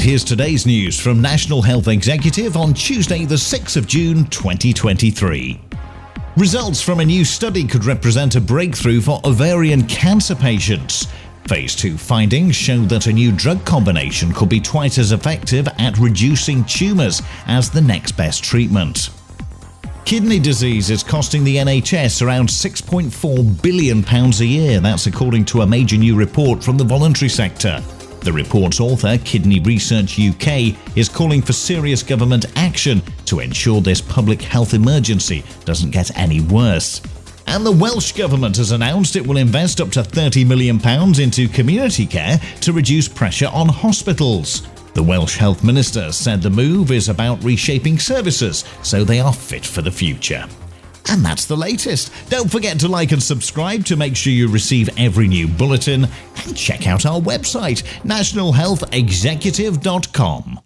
And here's today's news from National Health Executive on Tuesday, the 6th of June 2023. Results from a new study could represent a breakthrough for ovarian cancer patients. Phase 2 findings show that a new drug combination could be twice as effective at reducing tumours as the next best treatment. Kidney disease is costing the NHS around £6.4 billion a year. That's according to a major new report from the voluntary sector. The report's author, Kidney Research UK, is calling for serious government action to ensure this public health emergency doesn't get any worse. And the Welsh Government has announced it will invest up to £30 million into community care to reduce pressure on hospitals. The Welsh Health Minister said the move is about reshaping services so they are fit for the future. And that's the latest. Don't forget to like and subscribe to make sure you receive every new bulletin and check out our website, nationalhealthexecutive.com.